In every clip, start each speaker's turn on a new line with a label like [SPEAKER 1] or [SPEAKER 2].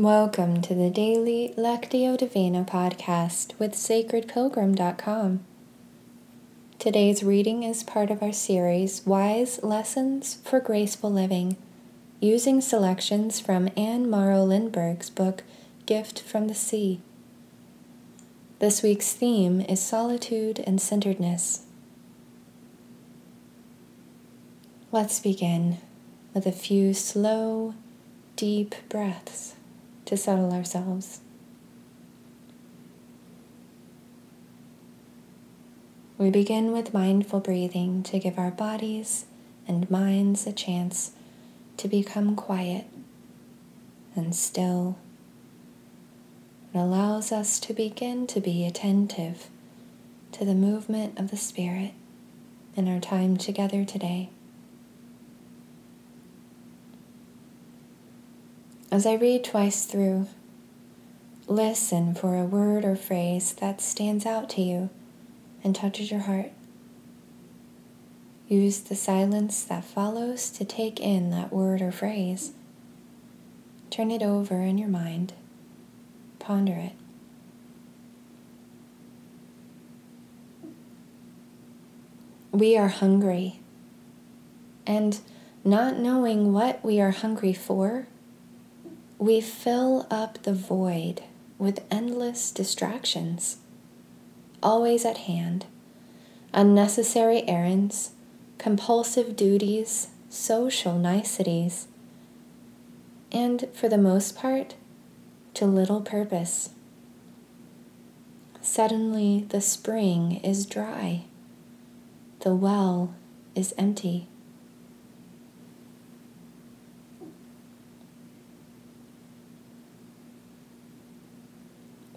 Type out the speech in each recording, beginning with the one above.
[SPEAKER 1] Welcome to the daily Lectio Divina podcast with sacredpilgrim.com. Today's reading is part of our series Wise Lessons for Graceful Living, using selections from Anne Morrow Lindbergh's book Gift from the Sea. This week's theme is solitude and centeredness. Let's begin with a few slow, deep breaths to settle ourselves. We begin with mindful breathing to give our bodies and minds a chance to become quiet and still. It allows us to begin to be attentive to the movement of the Spirit in our time together today. As I read twice through, listen for a word or phrase that stands out to you and touches your heart. Use the silence that follows to take in that word or phrase. Turn it over in your mind. Ponder it. We are hungry, and not knowing what we are hungry for we fill up the void with endless distractions, always at hand, unnecessary errands, compulsive duties, social niceties, and for the most part, to little purpose. Suddenly, the spring is dry, the well is empty.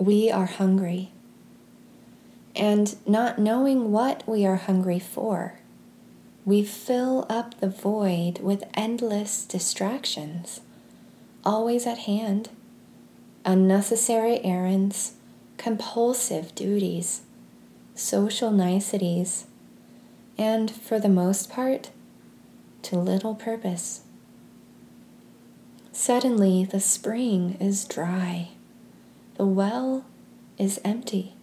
[SPEAKER 1] We are hungry. And not knowing what we are hungry for, we fill up the void with endless distractions, always at hand, unnecessary errands, compulsive duties, social niceties, and for the most part, to little purpose. Suddenly, the spring is dry. The well is empty.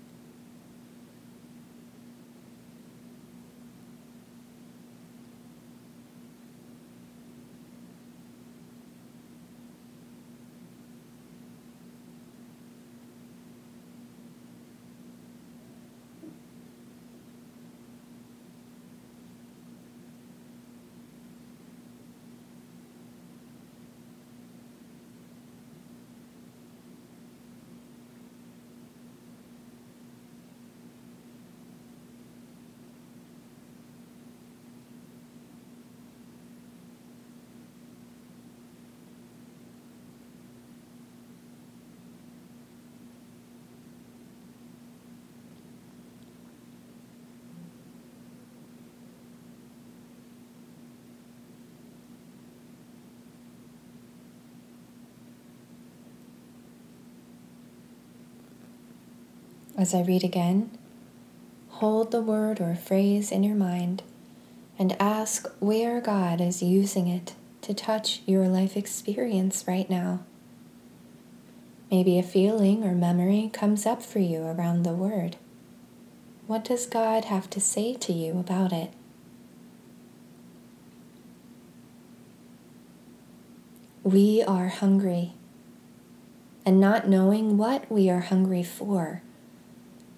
[SPEAKER 1] As I read again, hold the word or phrase in your mind and ask where God is using it to touch your life experience right now. Maybe a feeling or memory comes up for you around the word. What does God have to say to you about it? We are hungry, and not knowing what we are hungry for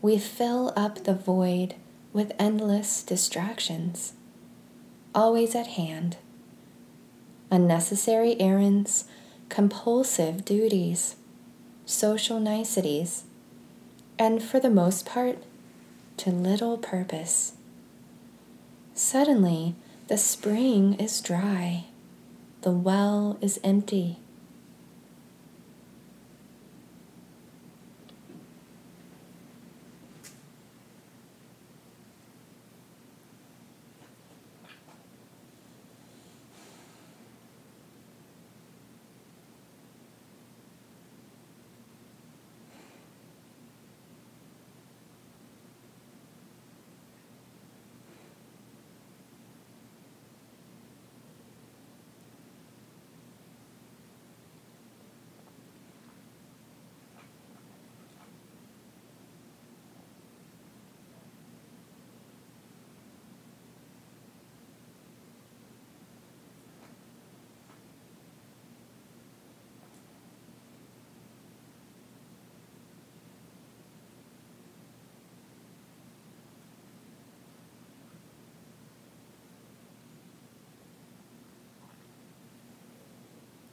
[SPEAKER 1] we fill up the void with endless distractions, always at hand. Unnecessary errands, compulsive duties, social niceties, and for the most part, to little purpose. Suddenly, the spring is dry, the well is empty.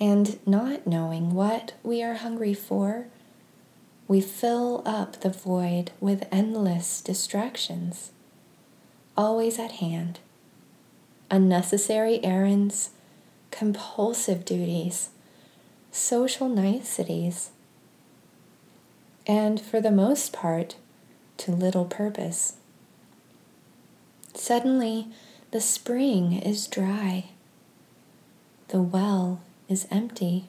[SPEAKER 1] and not knowing what we are hungry for, we fill up the void with endless distractions, always at hand, unnecessary errands, compulsive duties, social niceties, and for the most part, to little purpose. Suddenly, the spring is dry. The well is empty.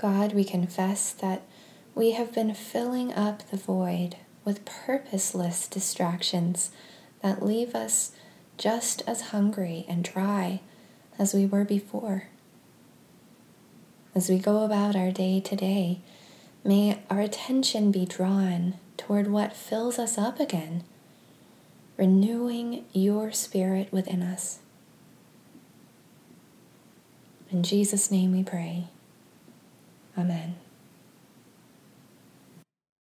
[SPEAKER 1] God, we confess that we have been filling up the void with purposeless distractions that leave us just as hungry and dry as we were before. As we go about our day to day, may our attention be drawn toward what fills us up again, renewing your spirit within us. In Jesus' name we pray. Amen.